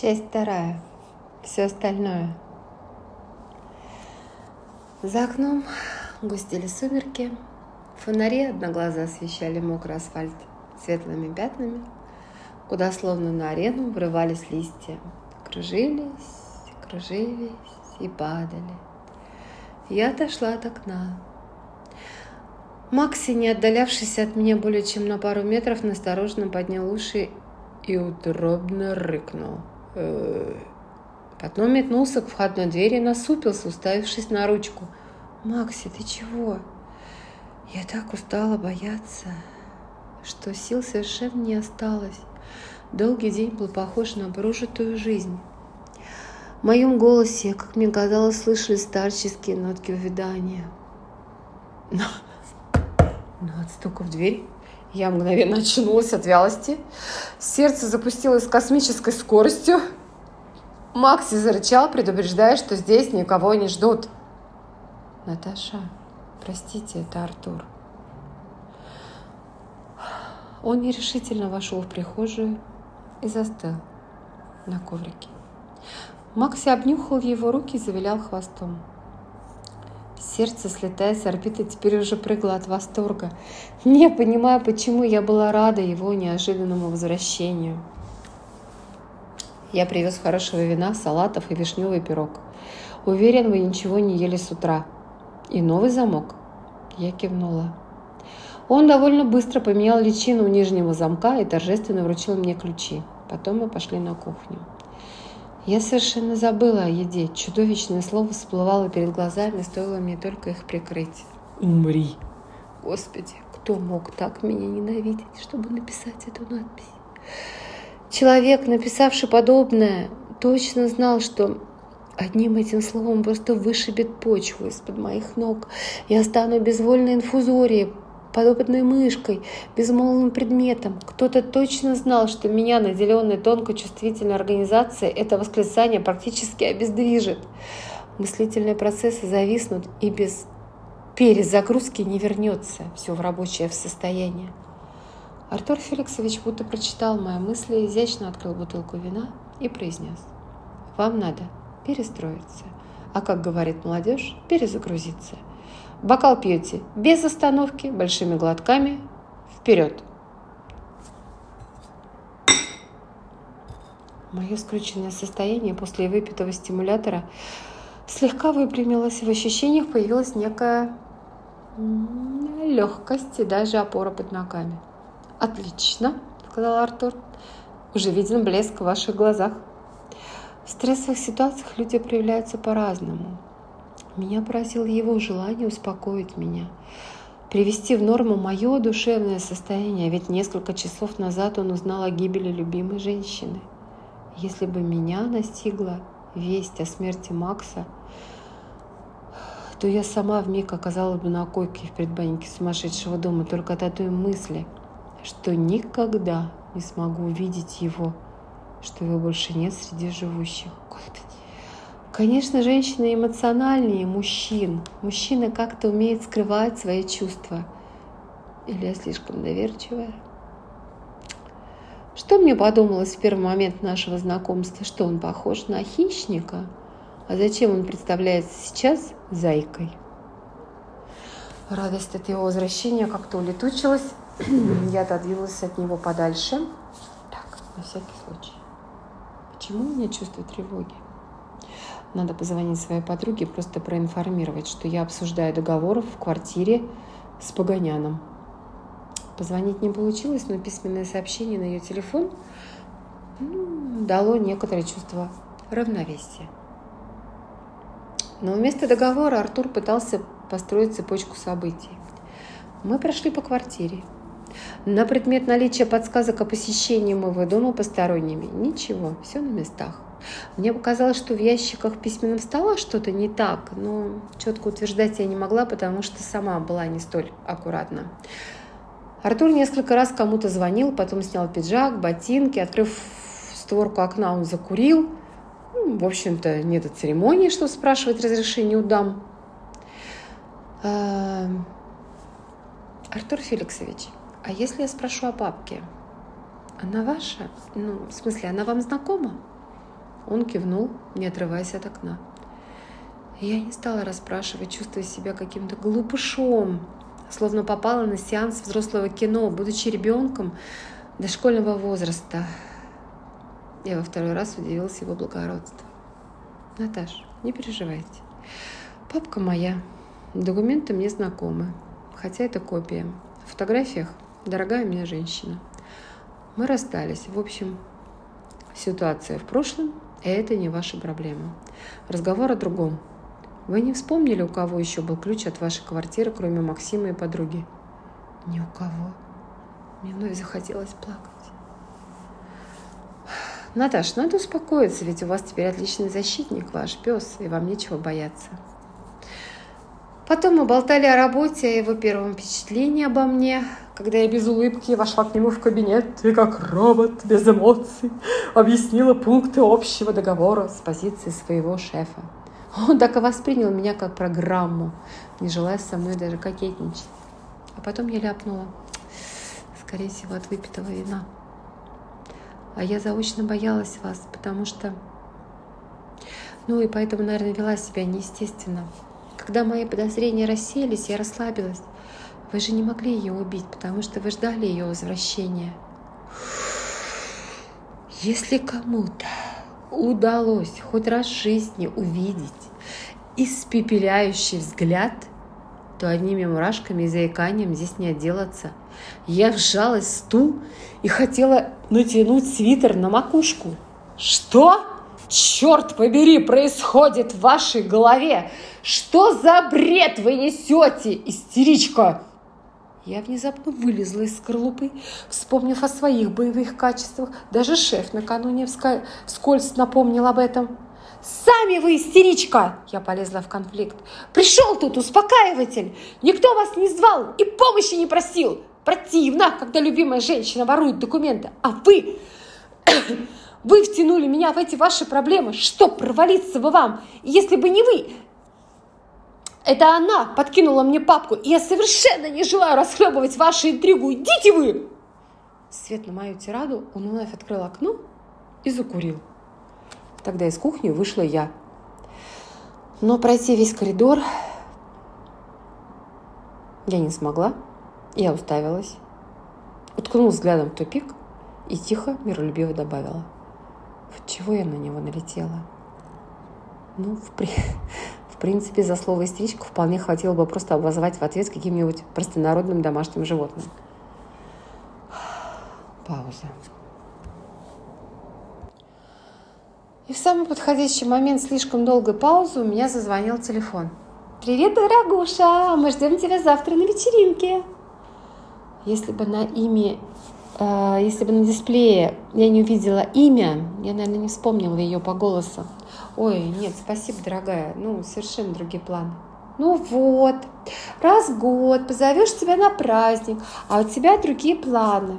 Часть вторая. Все остальное. За окном густели сумерки. Фонари одноглазо освещали мокрый асфальт светлыми пятнами, куда словно на арену врывались листья. Кружились, кружились и падали. Я отошла от окна. Макси, не отдалявшись от меня более чем на пару метров, настороженно поднял уши и утробно рыкнул. Э, потом метнулся к входной двери и насупился, уставившись на ручку. «Макси, ты чего?» Я так устала бояться, что сил совершенно не осталось. Долгий день был похож на прожитую жизнь. В моем голосе, как мне казалось, слышали старческие нотки увядания. Но, но от стука в дверь я мгновенно очнулась от вялости. Сердце запустилось с космической скоростью. Макси зарычал, предупреждая, что здесь никого не ждут. Наташа, простите, это Артур. Он нерешительно вошел в прихожую и застыл на коврике. Макси обнюхал его руки и завилял хвостом. Сердце, слетая с орбиты, теперь уже прыгло от восторга, не понимая, почему я была рада его неожиданному возвращению. Я привез хорошего вина, салатов и вишневый пирог. Уверен, вы ничего не ели с утра. И новый замок. Я кивнула. Он довольно быстро поменял личину нижнего замка и торжественно вручил мне ключи. Потом мы пошли на кухню. Я совершенно забыла о еде. Чудовищное слово всплывало перед глазами, стоило мне только их прикрыть. Умри. Господи, кто мог так меня ненавидеть, чтобы написать эту надпись? Человек, написавший подобное, точно знал, что одним этим словом просто вышибет почву из-под моих ног. Я стану безвольной инфузорией, подопытной мышкой, безмолвным предметом. Кто-то точно знал, что меня, наделенной тонко чувствительной организацией, это восклицание практически обездвижит. Мыслительные процессы зависнут и без перезагрузки не вернется все в рабочее состояние. Артур Феликсович будто прочитал мои мысли, изящно открыл бутылку вина и произнес. «Вам надо перестроиться, а, как говорит молодежь, перезагрузиться – Бокал пьете без остановки, большими глотками. Вперед! Мое скрученное состояние после выпитого стимулятора слегка выпрямилось. В ощущениях появилась некая легкость и даже опора под ногами. «Отлично», — сказал Артур. «Уже виден блеск в ваших глазах». В стрессовых ситуациях люди проявляются по-разному. Меня поразило его желание успокоить меня, привести в норму мое душевное состояние, ведь несколько часов назад он узнал о гибели любимой женщины. Если бы меня настигла весть о смерти Макса, то я сама вмиг оказалась бы на койке в предбаннике сумасшедшего дома только от одной мысли, что никогда не смогу увидеть его, что его больше нет среди живущих. Господи, Конечно, женщины эмоциональнее мужчин. Мужчина как-то умеет скрывать свои чувства. Или я слишком доверчивая? Что мне подумалось в первый момент нашего знакомства? Что он похож на хищника? А зачем он представляется сейчас зайкой? Радость от его возвращения как-то улетучилась. Я отодвинулась от него подальше. Так, на всякий случай. Почему у меня чувство тревоги? Надо позвонить своей подруге, просто проинформировать, что я обсуждаю договор в квартире с Погоняном. Позвонить не получилось, но письменное сообщение на ее телефон ну, дало некоторое чувство равновесия. Но вместо договора Артур пытался построить цепочку событий. Мы прошли по квартире. На предмет наличия подсказок о посещении моего дома посторонними ничего, все на местах. Мне показалось, что в ящиках письменного стола что-то не так, но четко утверждать я не могла, потому что сама была не столь аккуратна. Артур несколько раз кому-то звонил, потом снял пиджак, ботинки, открыв створку окна, он закурил. Ну, в общем-то, нет церемонии, что спрашивать разрешение у дам. А, Артур Феликсович, а если я спрошу о папке? Она ваша? Ну, в смысле, она вам знакома? Он кивнул, не отрываясь от окна. Я не стала расспрашивать, чувствуя себя каким-то глупышом, словно попала на сеанс взрослого кино, будучи ребенком дошкольного возраста. Я во второй раз удивилась его благородству. Наташ, не переживайте. Папка моя, документы мне знакомы, хотя это копия. В фотографиях дорогая мне женщина. Мы расстались. В общем, ситуация в прошлом, это не ваша проблема. Разговор о другом. Вы не вспомнили, у кого еще был ключ от вашей квартиры, кроме Максима и подруги? Ни у кого. Мне вновь захотелось плакать. Наташ, надо успокоиться, ведь у вас теперь отличный защитник, ваш пес, и вам нечего бояться. Потом мы болтали о работе, о его первом впечатлении обо мне, когда я без улыбки вошла к нему в кабинет и как робот, без эмоций, объяснила пункты общего договора с позиции своего шефа. Он так и воспринял меня как программу, не желая со мной даже кокетничать. А потом я ляпнула, скорее всего, от выпитого вина. А я заочно боялась вас, потому что... Ну и поэтому, наверное, вела себя неестественно. Когда мои подозрения рассеялись, я расслабилась. Вы же не могли ее убить, потому что вы ждали ее возвращения. Если кому-то удалось хоть раз в жизни увидеть испепеляющий взгляд, то одними мурашками и заиканием здесь не отделаться. Я вжалась в стул и хотела натянуть свитер на макушку. Что? Черт побери, происходит в вашей голове? Что за бред вы несете, истеричка? Я внезапно вылезла из скорлупы, вспомнив о своих боевых качествах. Даже шеф накануне вскользь напомнил об этом. «Сами вы истеричка!» Я полезла в конфликт. «Пришел тут успокаиватель! Никто вас не звал и помощи не просил! Противно, когда любимая женщина ворует документы, а вы... Вы втянули меня в эти ваши проблемы, что провалиться бы вам, если бы не вы, это она подкинула мне папку, и я совершенно не желаю расхлебывать вашу интригу. Идите вы!» Свет на мою тираду он вновь открыл окно и закурил. Тогда из кухни вышла я. Но пройти весь коридор я не смогла. Я уставилась, уткнула взглядом в тупик и тихо, миролюбиво добавила. Вот чего я на него налетела? Ну, в, при принципе, за слово «истеричка» вполне хватило бы просто обозвать в ответ каким-нибудь простонародным домашним животным. Пауза. И в самый подходящий момент слишком долгой паузы у меня зазвонил телефон. «Привет, дорогуша! Мы ждем тебя завтра на вечеринке!» Если бы на имя, если бы на дисплее я не увидела имя, я, наверное, не вспомнила ее по голосу. Ой, нет, спасибо, дорогая. Ну, совершенно другие планы. Ну вот, раз в год позовешь тебя на праздник, а у тебя другие планы.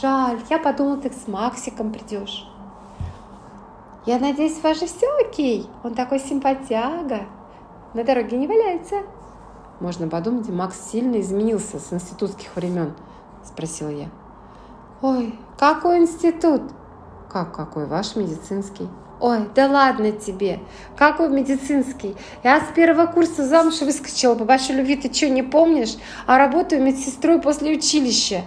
Жаль, я подумала, ты с Максиком придешь. Я надеюсь, у вас же все окей. Он такой симпатяга. На дороге не валяется. Можно подумать, Макс сильно изменился с институтских времен, спросила я. Ой, какой институт? Как какой? Ваш медицинский. Ой, да ладно тебе. Какой медицинский? Я с первого курса замуж выскочила. По вашей любви ты что, не помнишь? А работаю медсестрой после училища.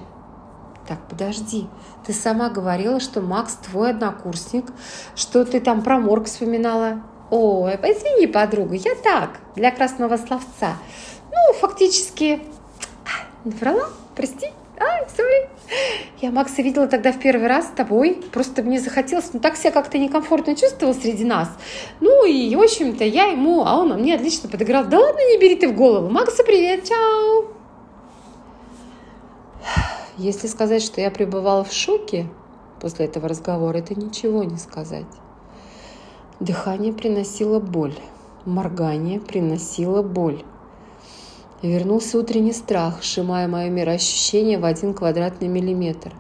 Так, подожди. Ты сама говорила, что Макс твой однокурсник, что ты там про морг вспоминала. Ой, извини, подруга, я так, для красного словца. Ну, фактически, врала, прости. Ай, сори. Я Макса видела тогда в первый раз с тобой. Просто мне захотелось, ну так себя как-то некомфортно чувствовал среди нас. Ну и, в общем-то, я ему, а он мне отлично подыграл. Да ладно, не бери ты в голову. Макса, привет, чао. Если сказать, что я пребывала в шоке после этого разговора, это ничего не сказать. Дыхание приносило боль, моргание приносило боль. Вернулся утренний страх, сжимая мое мироощущение в один квадратный миллиметр.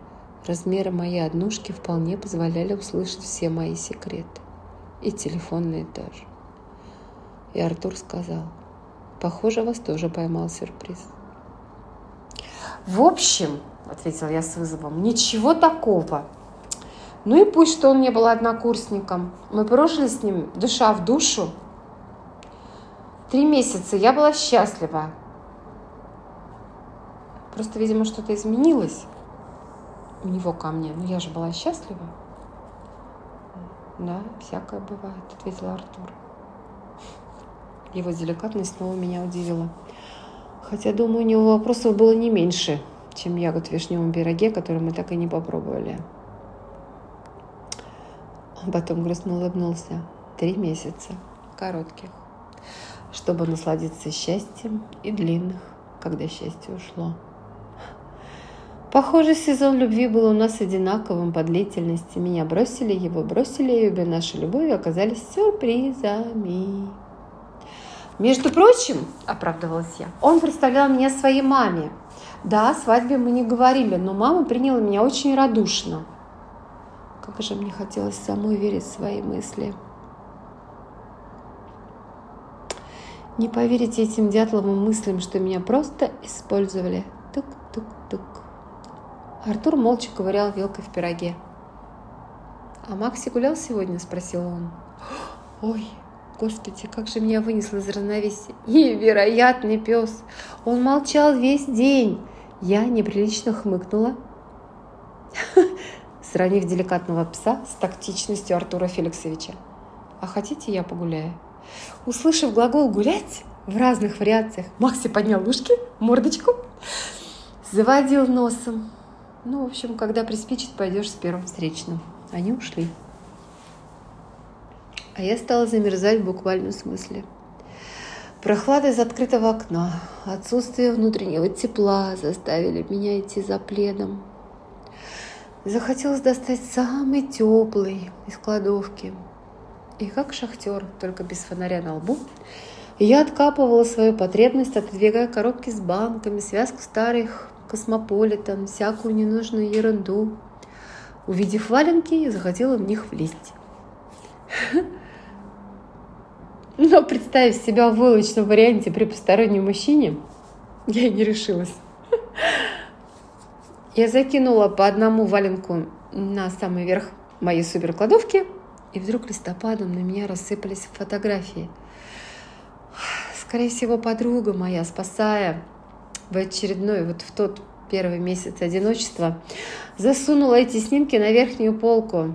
Размеры моей однушки вполне позволяли услышать все мои секреты. И телефонные тоже. И Артур сказал, похоже, вас тоже поймал сюрприз. В общем, ответил я с вызовом, ничего такого. Ну и пусть, что он не был однокурсником. Мы прожили с ним душа в душу. Три месяца я была счастлива. Просто, видимо, что-то изменилось у него ко мне. Но я же была счастлива. Да, всякое бывает, ответил Артур. Его деликатность снова меня удивила. Хотя, думаю, у него вопросов было не меньше, чем ягод в вишневом пироге, который мы так и не попробовали. Он потом грустно улыбнулся. Три месяца, коротких, чтобы насладиться счастьем, и длинных, когда счастье ушло. Похоже, сезон любви был у нас одинаковым по длительности. Меня бросили, его бросили, и обе наши любови оказались сюрпризами. Между прочим, оправдывалась я, он представлял меня своей маме. Да, о свадьбе мы не говорили, но мама приняла меня очень радушно. Как же мне хотелось самой верить в свои мысли. Не поверите этим дятловым мыслям, что меня просто использовали. Тук-тук-тук. Артур молча ковырял вилкой в пироге. «А Макси гулял сегодня?» – спросил он. «Ой, господи, как же меня вынесло из равновесия! Невероятный пес! Он молчал весь день!» Я неприлично хмыкнула, сравнив деликатного пса с тактичностью Артура Феликсовича. «А хотите, я погуляю?» Услышав глагол «гулять» в разных вариациях, Макси поднял ушки, мордочку, заводил носом, ну, в общем, когда приспичит, пойдешь с первым встречным. Они ушли. А я стала замерзать в буквальном смысле. Прохлада из открытого окна, отсутствие внутреннего тепла заставили меня идти за пледом. Захотелось достать самый теплый из кладовки. И как шахтер, только без фонаря на лбу, я откапывала свою потребность, отодвигая коробки с банками, связку старых космополитен, всякую ненужную ерунду. Увидев валенки, я захотела в них влезть. Но представив себя в вылочном варианте при постороннем мужчине, я не решилась. Я закинула по одному валенку на самый верх моей суперкладовки, и вдруг листопадом на меня рассыпались фотографии. Скорее всего, подруга моя, спасая в очередной, вот в тот первый месяц одиночества, засунула эти снимки на верхнюю полку.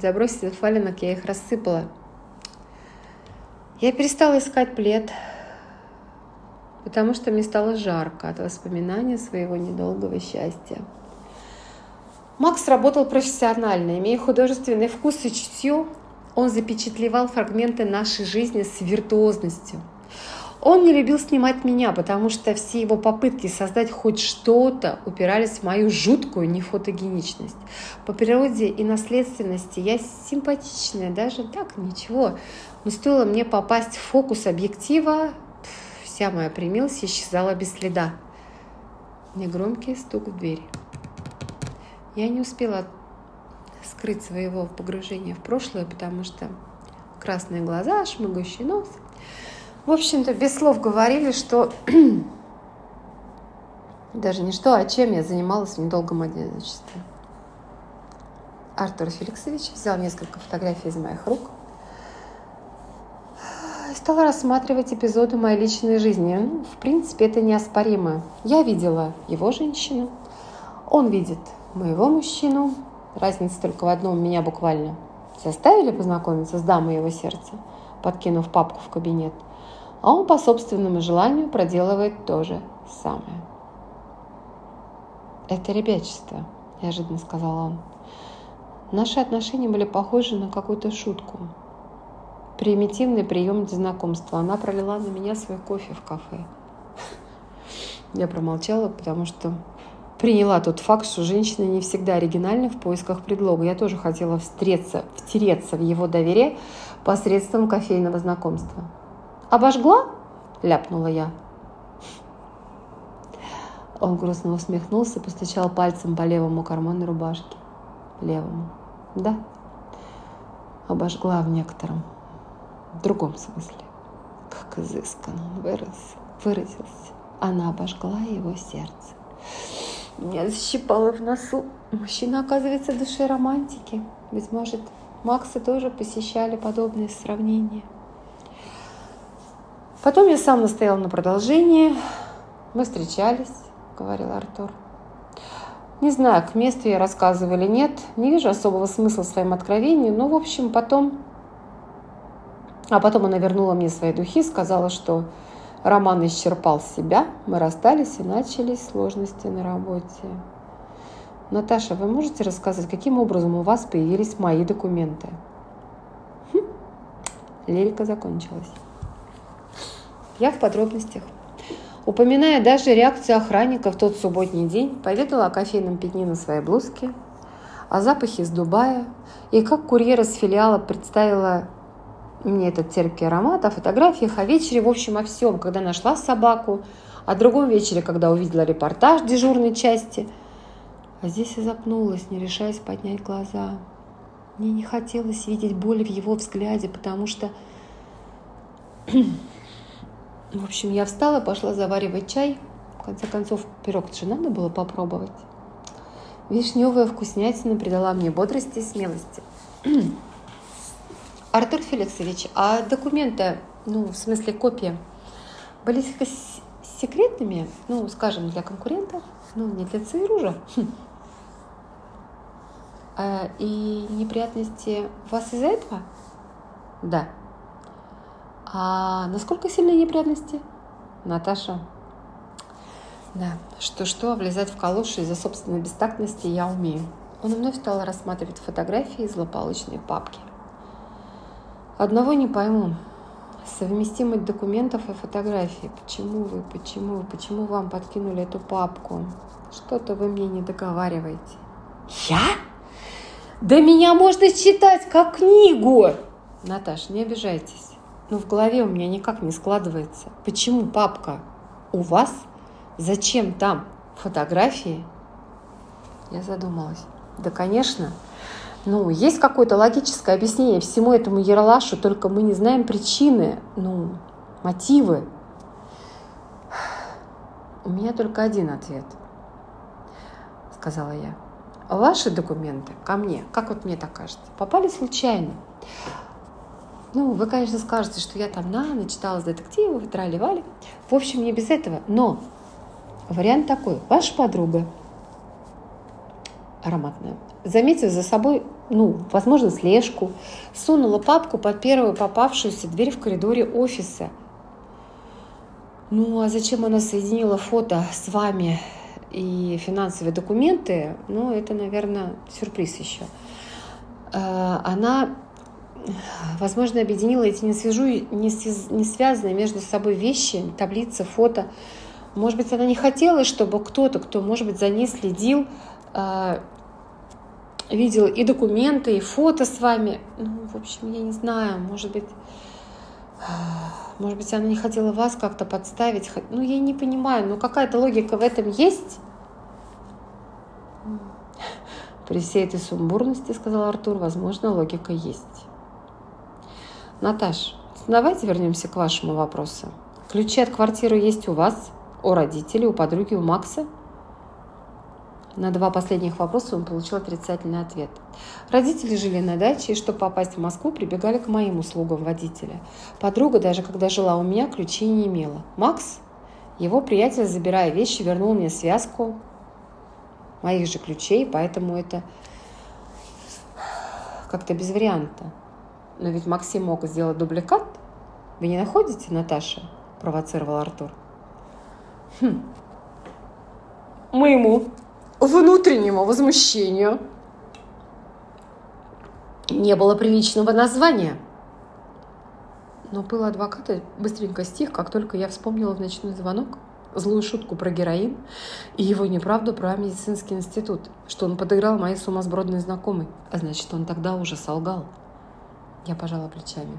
Забросив этот валенок, я их рассыпала. Я перестала искать плед, потому что мне стало жарко от воспоминания своего недолгого счастья. Макс работал профессионально, имея художественный вкус и чутье, он запечатлевал фрагменты нашей жизни с виртуозностью – он не любил снимать меня, потому что все его попытки создать хоть что-то упирались в мою жуткую нефотогеничность. По природе и наследственности я симпатичная, даже так, ничего. Но стоило мне попасть в фокус объектива, вся моя примилась исчезала без следа. Негромкий стук в дверь. Я не успела скрыть своего погружения в прошлое, потому что красные глаза, шмыгающий нос – в общем-то, без слов говорили, что даже не что, а чем я занималась в недолгом одиночестве. Артур Феликсович взял несколько фотографий из моих рук и стал рассматривать эпизоды моей личной жизни. Ну, в принципе, это неоспоримо. Я видела его женщину, он видит моего мужчину. Разница только в одном, меня буквально заставили познакомиться с дамой его сердца, подкинув папку в кабинет а он по собственному желанию проделывает то же самое. «Это ребячество», – неожиданно сказал он. Наши отношения были похожи на какую-то шутку. Примитивный прием для знакомства. Она пролила на меня свой кофе в кафе. Я промолчала, потому что приняла тот факт, что женщина не всегда оригинальна в поисках предлога. Я тоже хотела встреться, втереться в его доверие посредством кофейного знакомства. Обожгла? ляпнула я. Он грустно усмехнулся, постучал пальцем по левому карману рубашки. Левому. Да. Обожгла в некотором, в другом смысле. Как изысканно он вырос, выразился. Она обожгла его сердце. Меня защипало в носу. Мужчина, оказывается, в душе романтики. Быть может, Макса тоже посещали подобные сравнения. Потом я сам настоял на продолжении. Мы встречались, говорил Артур. Не знаю, к месту я рассказываю или нет, не вижу особого смысла в своем откровении, но, в общем, потом... А потом она вернула мне свои духи, сказала, что роман исчерпал себя, мы расстались и начались сложности на работе. Наташа, вы можете рассказать, каким образом у вас появились мои документы? Хм. Лирика закончилась. Я в подробностях. Упоминая даже реакцию охранника в тот субботний день, поведала о кофейном пятне на своей блузке, о запахе из Дубая и как курьер из филиала представила мне этот терпкий аромат, о фотографиях, о вечере, в общем, о всем, когда нашла собаку, о другом вечере, когда увидела репортаж дежурной части – а здесь я запнулась, не решаясь поднять глаза. Мне не хотелось видеть боль в его взгляде, потому что... В общем, я встала, пошла заваривать чай. В конце концов, пирог же надо было попробовать. Вишневая вкуснятина придала мне бодрости и смелости. Артур Феликсович, а документы, ну, в смысле копии, были секретными, ну, скажем, для конкурентов, ну, не для ЦРУ же. А, и неприятности у вас из-за этого? Да. А насколько сильные неприятности? Наташа. Да, что-что, влезать в калоши из-за собственной бестактности я умею. Он вновь стал рассматривать фотографии из злополучной папки. Одного не пойму. Совместимость документов и фотографий. Почему вы, почему, почему вам подкинули эту папку? Что-то вы мне не договариваете. Я? Да меня можно читать как книгу. Наташ, не обижайтесь. Но в голове у меня никак не складывается. Почему папка у вас? Зачем там фотографии? Я задумалась. Да, конечно. Ну, есть какое-то логическое объяснение всему этому ералашу, только мы не знаем причины, ну, мотивы. У меня только один ответ, сказала я ваши документы ко мне, как вот мне так кажется, попали случайно. Ну, вы, конечно, скажете, что я там на, начиталась детективов, трали-вали. В общем, не без этого. Но вариант такой. Ваша подруга ароматная, заметив за собой, ну, возможно, слежку, сунула папку под первую попавшуюся дверь в коридоре офиса. Ну, а зачем она соединила фото с вами и финансовые документы, ну, это, наверное, сюрприз еще. Э, она, возможно, объединила эти не, свяжу, не, не связанные между собой вещи, таблицы, фото. Может быть, она не хотела, чтобы кто-то, кто, может быть, за ней следил, э, видел и документы, и фото с вами. Ну, в общем, я не знаю, может быть, может быть, она не хотела вас как-то подставить. Ну, я не понимаю, но какая-то логика в этом есть. При всей этой сумбурности, сказал Артур, возможно, логика есть. Наташ, давайте вернемся к вашему вопросу. Ключи от квартиры есть у вас, у родителей, у подруги, у Макса? На два последних вопроса он получил отрицательный ответ. Родители жили на даче, и чтобы попасть в Москву, прибегали к моим услугам водителя. Подруга, даже когда жила у меня, ключей не имела. Макс, его приятель, забирая вещи, вернул мне связку моих же ключей, поэтому это как-то без варианта. Но ведь Максим мог сделать дубликат. Вы не находите, Наташа? Провоцировал Артур. Хм. Моему внутреннему возмущению не было приличного названия. Но пыл адвоката быстренько стих, как только я вспомнила в ночной звонок злую шутку про героин и его неправду про медицинский институт, что он подыграл моей сумасбродной знакомой. А значит, он тогда уже солгал. Я пожала плечами.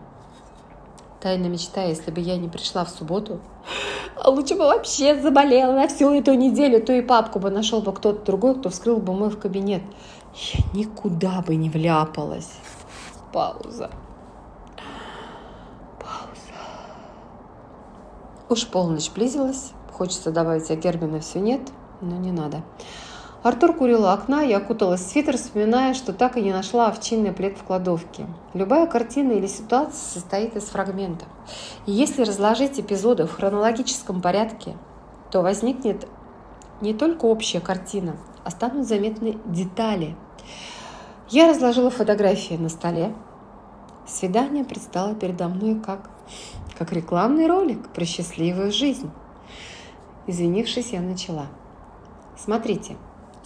Тайно мечтая, если бы я не пришла в субботу, а лучше бы вообще заболела на всю эту неделю, то и папку бы нашел бы кто-то другой, кто вскрыл бы мой в кабинет. Я никуда бы не вляпалась. Пауза. Пауза. Уж полночь близилась. Хочется добавить, а Гербина все нет, но не надо. Артур курил у окна, я окуталась в свитер, вспоминая, что так и не нашла овчинный плед в кладовке. Любая картина или ситуация состоит из фрагментов. И если разложить эпизоды в хронологическом порядке, то возникнет не только общая картина, а станут заметны детали. Я разложила фотографии на столе. Свидание предстало передо мной как, как рекламный ролик про счастливую жизнь. Извинившись, я начала. Смотрите,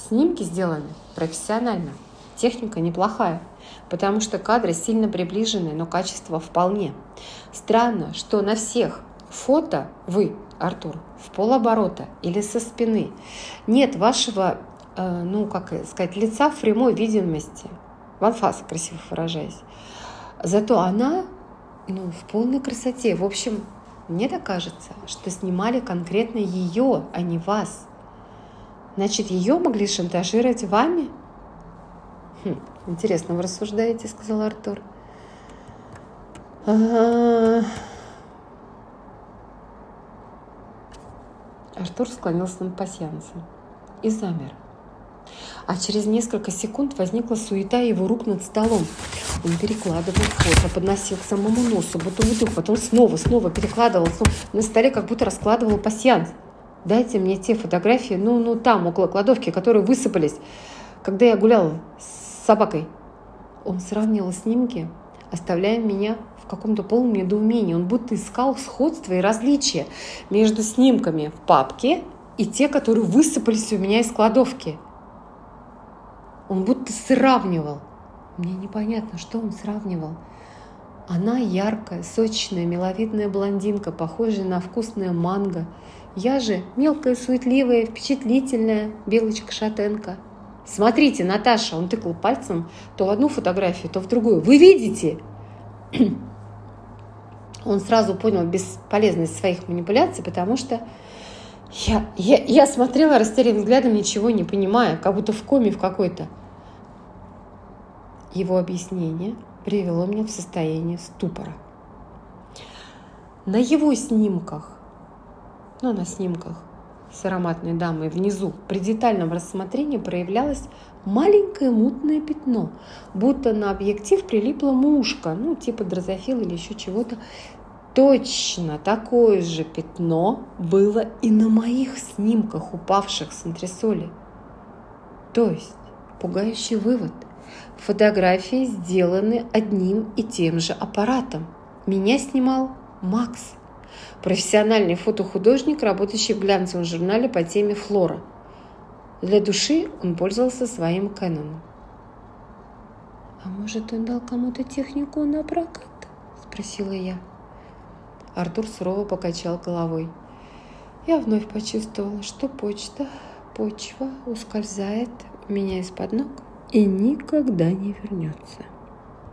Снимки сделаны профессионально. Техника неплохая, потому что кадры сильно приближены, но качество вполне. Странно, что на всех фото вы, Артур, в полоборота или со спины. Нет вашего, э, ну, как сказать, лица в прямой видимости. Ванфас, красиво выражаясь. Зато она, ну, в полной красоте. В общем, мне так кажется, что снимали конкретно ее, а не вас – Значит, ее могли шантажировать вами? Хм, интересно, вы рассуждаете, сказал Артур. Артур склонился над пасьянцем и замер. А через несколько секунд возникла суета его рук над столом. Он перекладывал фото, подносил к самому носу, бутылку, потом снова, снова перекладывал. На столе как будто раскладывал пасьянс дайте мне те фотографии, ну, ну, там, около кладовки, которые высыпались, когда я гулял с собакой. Он сравнивал снимки, оставляя меня в каком-то полном недоумении. Он будто искал сходства и различия между снимками в папке и те, которые высыпались у меня из кладовки. Он будто сравнивал. Мне непонятно, что он сравнивал. Она яркая, сочная, миловидная блондинка, похожая на вкусное манго – я же мелкая, суетливая, впечатлительная белочка-шатенка. Смотрите, Наташа, он тыкал пальцем то в одну фотографию, то в другую. Вы видите? Он сразу понял бесполезность своих манипуляций, потому что я, я, я смотрела растерянным взглядом, ничего не понимая, как будто в коме в какой-то. Его объяснение привело меня в состояние ступора. На его снимках но на снимках с ароматной дамой внизу при детальном рассмотрении проявлялось маленькое мутное пятно, будто на объектив прилипла мушка, ну, типа дрозофил или еще чего-то. Точно такое же пятно было и на моих снимках, упавших с антресоли. То есть, пугающий вывод. Фотографии сделаны одним и тем же аппаратом. Меня снимал Макс – профессиональный фотохудожник, работающий в глянцевом журнале по теме «Флора». Для души он пользовался своим Кэноном. «А может, он дал кому-то технику на прокат?» – спросила я. Артур сурово покачал головой. Я вновь почувствовала, что почта, почва ускользает у меня из-под ног и никогда не вернется.